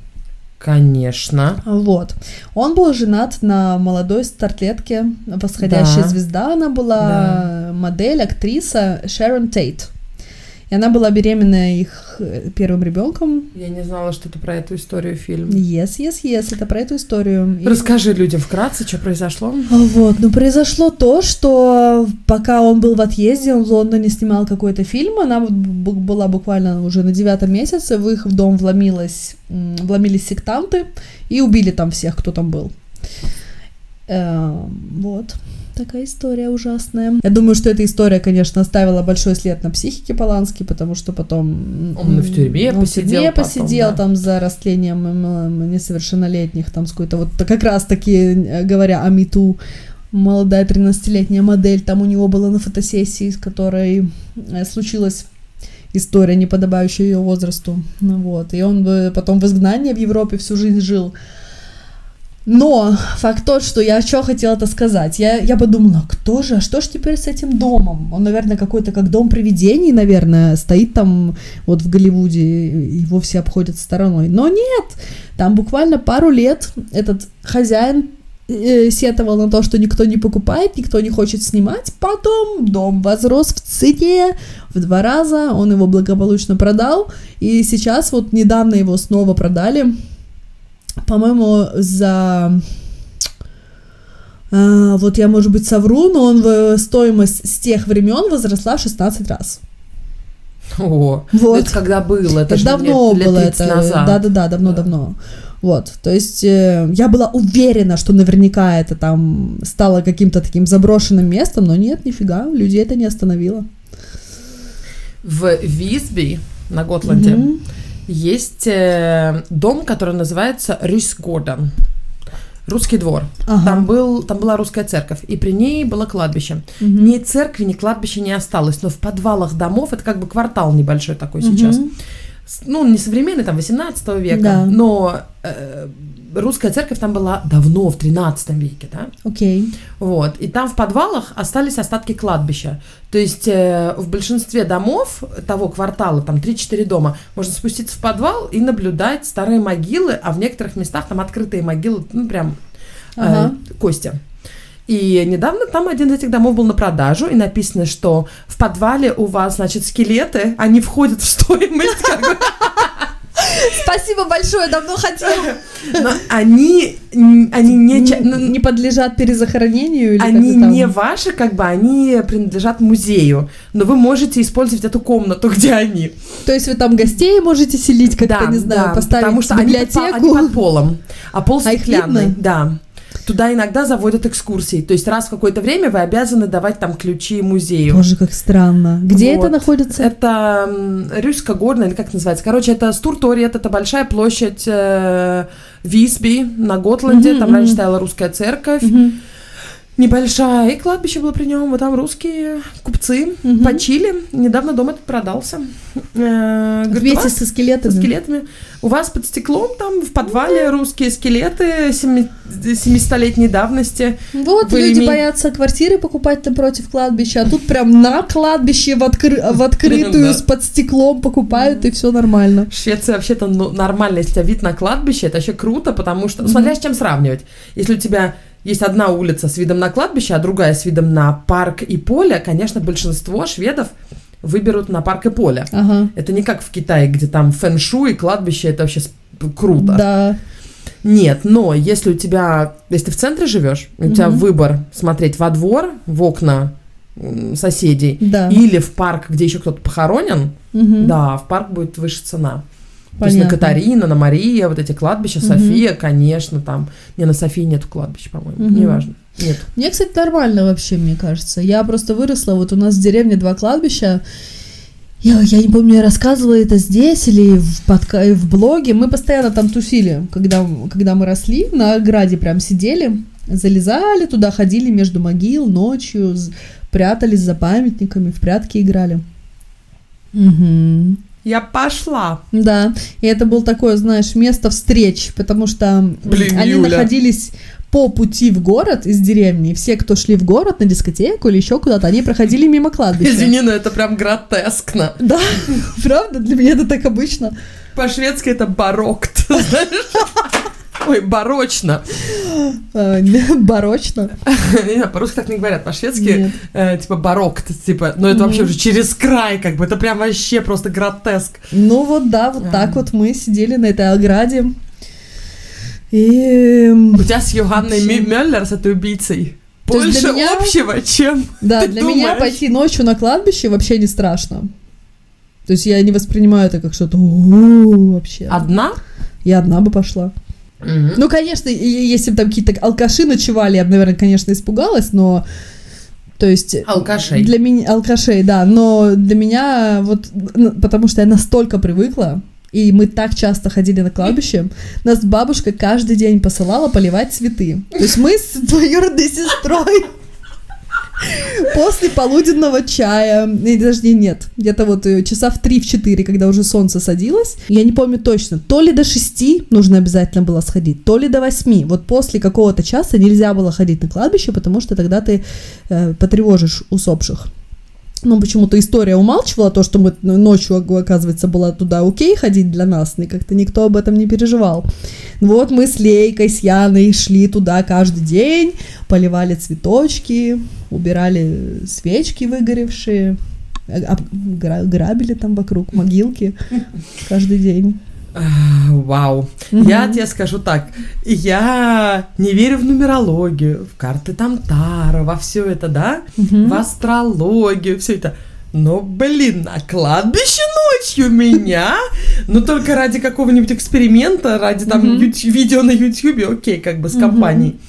Конечно. Вот. Он был женат на молодой старлетке, восходящая Да. звезда она была, модель, актриса Шерон Тейт. И она была беременна их э, первым ребенком. Я не знала, что это про эту историю фильм. Yes, yes, yes, это про эту историю. И- Расскажи людям вкратце, что произошло. Вот, ну произошло то, что пока он был в отъезде, он в Лондоне снимал какой-то фильм, она была буквально уже на девятом месяце, в их дом вломилась, вломились сектанты и убили там всех, кто там был. Эм, Вот. Такая история ужасная. Я думаю, что эта история, конечно, оставила большой след на психике Полански, потому что потом... Он в тюрьме он посидел в тюрьме потом, посидел да. там за растлением несовершеннолетних, там какой-то вот как раз-таки, э, говоря о МИТУ, молодая 13-летняя модель, там у него была на фотосессии, с которой э, случилась история, не подобающая ее возрасту. Вот. И он бы потом в изгнании в Европе всю жизнь жил. Но факт тот, что я что хотела это сказать. Я, я подумала, кто же, а что ж теперь с этим домом? Он, наверное, какой-то как дом привидений, наверное, стоит там вот в Голливуде, его все обходят стороной. Но нет, там буквально пару лет этот хозяин э, сетовал на то, что никто не покупает, никто не хочет снимать. Потом дом возрос в цене в два раза, он его благополучно продал, и сейчас вот недавно его снова продали, по-моему, за... а, вот я, может быть, совру, но он в стоимость с тех времен возросла в 16 раз. О, Вот. это когда было, это, Это давно лет, лет было 30 это. назад. Да-да-да, давно-давно. Вот, то есть э, я была уверена, что наверняка это там стало каким-то таким заброшенным местом, но нет, нифига, людей это не остановило. В Висби на Готланде Мгм. Есть э, дом, который называется Рюсгорден. Русский двор. Ага. Там, был, там была русская церковь, и при ней было кладбище. Мгм. Ни церкви, ни кладбища не осталось, но в подвалах домов, это как бы квартал небольшой такой сейчас, Мгм. С- ну, не современный, там, 18 века, Да. но э, русская церковь там была давно, в 13 веке, да, Окей. вот, и там в подвалах остались остатки кладбища, то есть э, в большинстве домов того квартала, там 3-4 дома, можно спуститься в подвал и наблюдать старые могилы, а в некоторых местах там открытые могилы, ну, прям э, Ага. кости. И недавно там один из этих домов был на продажу, и написано, что в подвале у вас, значит, скелеты, они входят в стоимость, Спасибо большое, давно хотела. но они, они не, Не подлежат перезахоронению или они не ваши, как бы, они принадлежат музею, но вы можете использовать эту комнату, где они. То есть вы там гостей можете селить, как-то, не знаю, да, поставить потому что они под, по- библиотеку. они под полом, а пол А их стеклянный, видно? да. Туда иногда заводят экскурсии, то есть раз в какое-то время вы обязаны давать там ключи музею. Боже, как странно. Где Вот. это находится? Это м, Рюська горная, или как это называется? Короче, это Стурторет, это большая площадь э, Висби на Готланде, Мгм, там раньше мгм. стояла русская церковь, Мгм. Небольшая, и кладбище было при нем, вот там русские купцы Мгм. почили, недавно дом этот продался. Э, говорит, Вместе вас со со скелетами. скелетами. У вас под стеклом там в подвале русские скелеты семи- 70-летней давности. Вот, Вы люди име- боятся квартиры покупать напротив кладбища, а тут прям на кладбище в, откры- в открытую с под стеклом покупают, и все нормально. Швеция вообще-то ну, нормально, если у тебя вид на кладбище, это вообще круто, потому что, ну, смотря с чем сравнивать. Если у тебя есть одна улица с видом на кладбище, а другая с видом на парк и поле, конечно, большинство шведов выберут на парк и поле. Ага. Это не как в Китае, где там фэн-шу и кладбище, это вообще круто. Да. Нет, но если у тебя, если ты в центре живешь, у тебя Мгм. выбор смотреть во двор, в окна соседей, Да. или в парк, где еще кто-то похоронен, Мгм. да, в парк будет выше цена. То есть на Понятно. Катарина, на Мария, вот эти кладбища. София, конечно, там. Не, на Софии нету кладбища, по-моему, Мгм. неважно. Нет. Мне, кстати, нормально вообще, мне кажется. Я просто выросла, вот у нас в деревне два кладбища. Я, я не помню, я рассказывала это здесь или в, подка- в блоге. Мы постоянно там тусили, когда, когда мы росли, на ограде прям сидели, залезали туда, ходили между могил ночью, прятались за памятниками, в прятки играли. Мгм. Я пошла. Да, и это был такое, знаешь, место встреч, потому что Блин, они Юля. находились по пути в город из деревни. Все, кто шли в город на дискотеку или еще куда-то, они проходили мимо кладбища. Извини, но это прям гротескно. Да, правда, для меня это так обычно. По-шведски это барокт, знаешь? Ой, барочно. Э, Барочно. По-русски так не говорят, по-шведски э, типа барокт, типа, ну это вообще уже через край, как бы, это прям вообще просто гротеск. Ну вот да, вот А. так вот мы сидели на этой ограде. И У тебя с Йоганной Мюллер, с этой убийцей, больше меня- общего, чем да, для меня пойти ночью на кладбище вообще не страшно. То есть я не воспринимаю это как что-то вообще. одна. Я одна бы пошла. Ну, конечно, если бы там какие-то алкаши ночевали, я бы, наверное, конечно, испугалась, но... То есть... Алкашей. Для меня... Алкашей, да, но для меня вот... Потому что я настолько привыкла, и мы так часто ходили на кладбище, нас бабушка каждый день посылала поливать цветы. То есть мы с двоюродной сестрой после полуденного чая, и даже не- нет, где-то вот э, часа в 3-4, когда уже солнце садилось, я не помню точно, то ли до 6 нужно обязательно было сходить, то ли до 8. Вот после какого-то часа нельзя было ходить на кладбище, потому что тогда ты э, потревожишь усопших. Ну, почему-то история умалчивала то, что мы ночью, оказывается, было туда окей ходить для нас, и как-то никто об этом не переживал. Вот мы с Лейкой, с Яной шли туда каждый день, поливали цветочки, убирали свечки выгоревшие, гра- грабили там вокруг могилки каждый день. А, Вау. Я тебе скажу так. Я не верю в нумерологию, в карты Тамтара, во все это, да? Мгм. В астрологию, все это. Но, блин, на кладбище ночью меня, ну только ради какого-нибудь эксперимента, ради там видео на ютюбе, окей, как бы с компанией.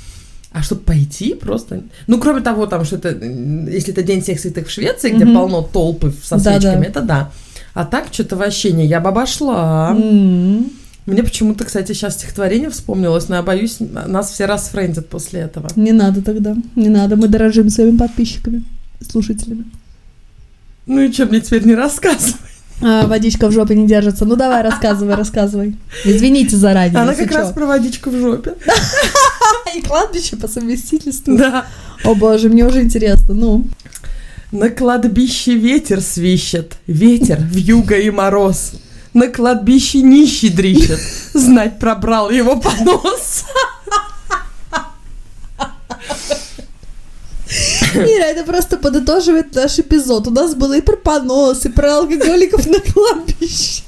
А чтобы пойти просто... Ну, кроме того, там, что это, если это День всех святых в Швеции, где Мгм. полно толпы со свечками, это да. А так что-то вообще не, я бы обошла. М. Мне почему-то, кстати, сейчас стихотворение вспомнилось, но я боюсь, нас все расфрендят после этого. Не надо тогда, не надо, мы дорожим своими подписчиками, слушателями. Ну и что, мне теперь не рассказывать? А, водичка в жопе не держится. Ну давай, рассказывай, рассказывай. Извините заранее. Она как чё. раз про водичку в жопе. И кладбище по совместительству. Да. О боже, мне уже интересно. Ну, На кладбище ветер свищет, ветер в юго и мороз. На кладбище нищий дрищет, знать пробрал его понос. Ира, это просто подытоживает наш эпизод. У нас было и про понос, и про алкоголиков на кладбище.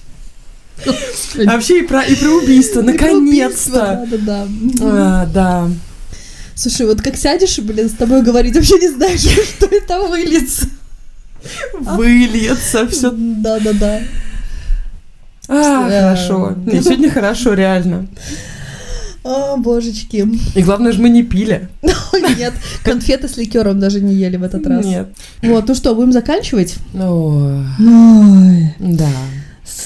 А Вообще и про, и про убийство, наконец-то. убийство, Да-да-да. А, да. Слушай, вот как сядешь, блин, с тобой говорить, вообще не знаешь, что это выльется. Выльется все. Да-да-да. А, Э, хорошо. Не, сегодня хорошо, реально. О, божечки. И главное же мы не пили. Нет, конфеты с ликером даже не ели в этот раз. Нет. Вот, ну что, будем заканчивать? Ой. да.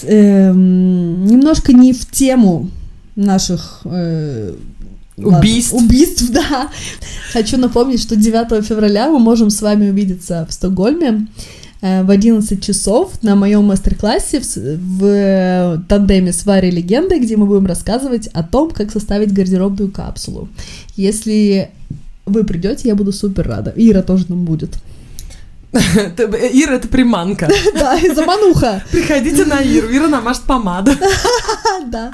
Эм, немножко не в тему наших э, ладно, Убийств. убийств, да. Хочу напомнить, что 9 февраля мы можем с вами увидеться в Стокгольме в 11 часов на моем мастер-классе в, в, э, тандеме с Варей Легендой, где мы будем рассказывать о том, как составить гардеробную капсулу. Если вы придете, я буду супер рада. Ира тоже там будет. Э, Ира, это приманка. Да, и замануха. Приходите на Иру. Ира намажет помаду. Да.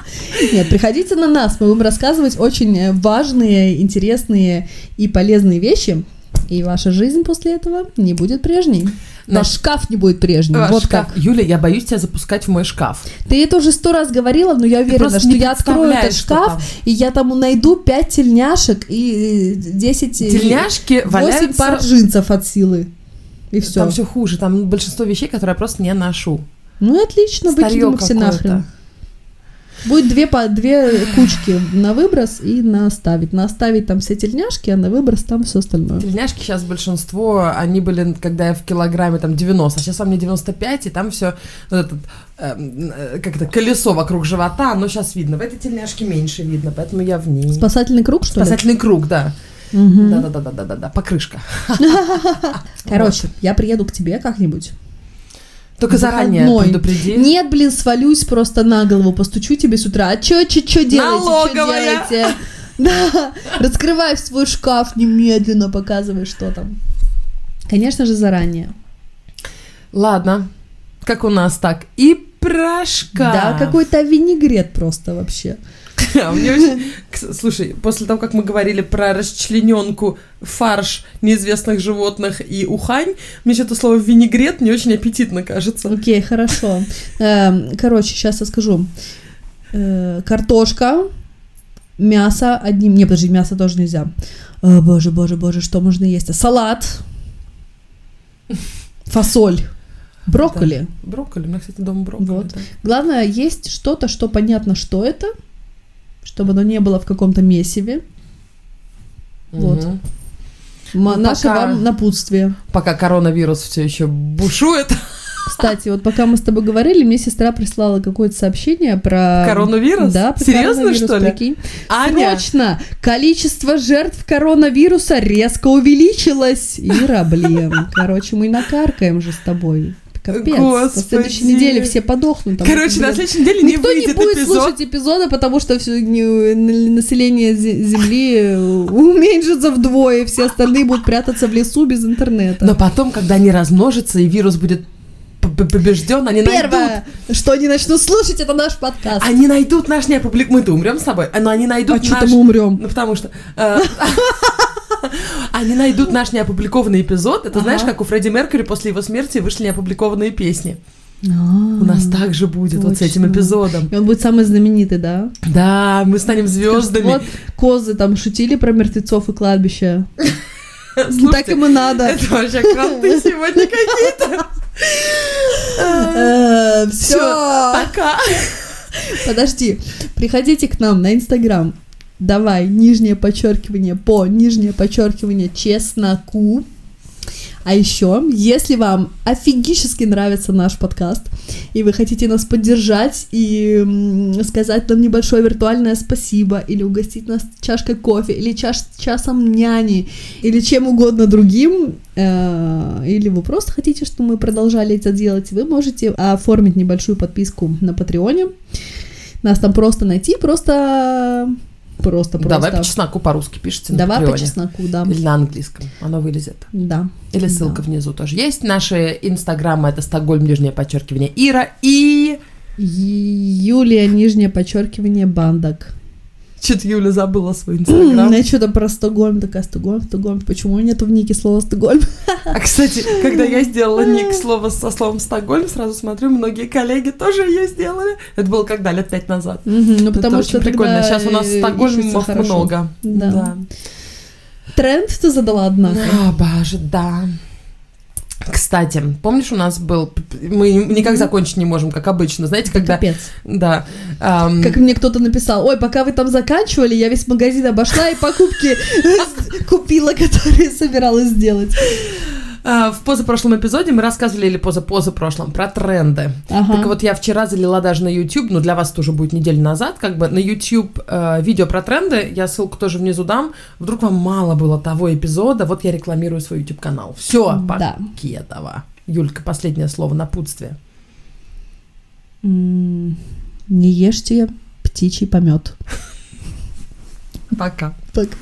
Нет, приходите на нас, мы будем рассказывать очень э, важные, интересные и полезные вещи. И ваша жизнь после этого не будет прежней. Ваш шкаф не будет прежним. Ваш вот шкаф. как. Юля, я боюсь тебя запускать в мой шкаф. Ты это уже сто раз говорила, но я уверена, что я открою этот шкаф, там. и я там найду 5 тельняшек и 10... Тельняшки 8 валяются... пар джинсов от силы. И все. Там все хуже. Там большинство вещей, которые я просто не ношу. Ну отлично, выкинем все нахрен. Будет две, по- две кучки на выброс и на оставить. На оставить там все тельняшки, а на выброс там все остальное. Тельняшки сейчас большинство, они были, когда я в килограмме там 90, а сейчас во мне 95, и там все вот этот, эм, э, как это, колесо вокруг живота, оно сейчас видно. В этой тельняшке меньше видно, поэтому я в ней. Спасательный круг, что ли? Спасательный круг, да. Да-да-да-да-да-да, покрышка. Короче, я приеду к тебе как-нибудь. Только заранее Выходной. предупреди. Нет, блин, свалюсь просто на голову, постучу тебе с утра. А чё, чё, чё делаете? Чё Налоговая. делаете? Да, раскрывай свой шкаф немедленно, показывай, что там. Конечно же, заранее. Ладно, как у нас так. И прошка. Да, какой-то винегрет просто вообще. А мне очень- Слушай, после того, как мы говорили про расчлененку, фарш неизвестных животных и ухань, мне что-то слово винегрет не очень аппетитно кажется. Окей, хорошо. Эм, Короче, сейчас я скажу. Э, Картошка, мясо одним... Не, подожди, мясо тоже нельзя. О, боже, боже, боже, что можно есть? Салат, фасоль, брокколи. Брокколи, у меня, кстати, дома брокколи. Вот. да. Главное, есть что-то, что понятно, что это, чтобы оно не было в каком-то месиве. Вот. Ну, Наше пока- вам напутствие. Пока коронавирус все еще бушует. Кстати, вот пока мы с тобой говорили, мне сестра прислала какое-то сообщение про... Коронавирус? Да, про Серьезно, коронавирус, что ли? прикинь. Аня, Срочно! Количество жертв коронавируса резко увеличилось. Ира, блин. Короче, мы накаркаем же с тобой. Капец. На следующей Господи. неделе все подохнут. там, короче, на следующей неделе не Никто не выйдет будет эпизод. слушать эпизоды, потому что все население зе- Земли э, уменьшится вдвое, все остальные будут прятаться в лесу без интернета. Но потом, когда они размножатся и вирус будет побежден, они найдут Первое, что они начнут слушать, это наш подкаст. Они найдут наш неопублик... Мы-то умрем с тобой, но они найдут а наш... мы умрем. Ну, потому что... э, Они найдут наш неопубликованный эпизод. Это знаешь, как у Фредди Меркьюри после его смерти вышли неопубликованные песни. У У нас так же будет вот с этим эпизодом. И он будет самый знаменитый, да? Да, мы станем звездами. Вот козы там шутили про мертвецов и кладбище. Так Слушайте, им и надо. это вообще кранты сегодня какие-то. Все. Пока. Подожди. Приходите к нам на Инстаграм. Давай, нижнее подчеркивание по нижнее подчеркивание чесноку. А еще, если вам офигически нравится наш подкаст, и вы хотите нас поддержать и сказать нам небольшое виртуальное спасибо, или угостить нас чашкой кофе, или чаш- часом няни, или чем угодно другим, э, или вы просто хотите, чтобы мы продолжали это делать, вы можете оформить небольшую подписку на Патреоне. Нас там просто найти, просто... Просто, просто. Давай по чесноку по-русски пишите на Давай по чесноку, да. Или на английском. Оно вылезет. Да. Или ссылка Да. внизу тоже есть. Наши инстаграмы это Стокгольм, нижнее подчеркивание Ира и... Юлия, нижнее подчеркивание, бандок. Что-то Юля забыла свой инстаграм. Я что-то про Стокгольм, такая Стокгольм, Стокгольм. Почему нету в нике слова Стокгольм? А, кстати, когда я сделала ник слова со словом Стокгольм, сразу смотрю, многие коллеги тоже ее сделали. Это было когда? Лет пять назад. Ну, потому что прикольно. Сейчас у нас Стокгольмов много. Да. Тренд ты задала, однако. А, боже, да. Кстати, помнишь, у нас был... Мы никак закончить не можем, как обычно. Знаете, когда... Капец. Да. ам, Как мне кто-то написал, ой, пока вы там заканчивали, я весь магазин обошла и покупки купила, которые собиралась сделать. А, В позапрошлом эпизоде мы рассказывали, или поза-позапрошлом, про тренды. Ага. Так вот, я вчера залила даже на YouTube, ну, для вас тоже будет неделю назад, как бы на YouTube э, видео про тренды, я ссылку тоже внизу дам. Вдруг вам мало было того эпизода, вот я рекламирую свой YouTube-канал. Все, Да. Покедова. Юлька, последнее слово, напутствие. М, Не ешьте птичий помет. Пока. Пока.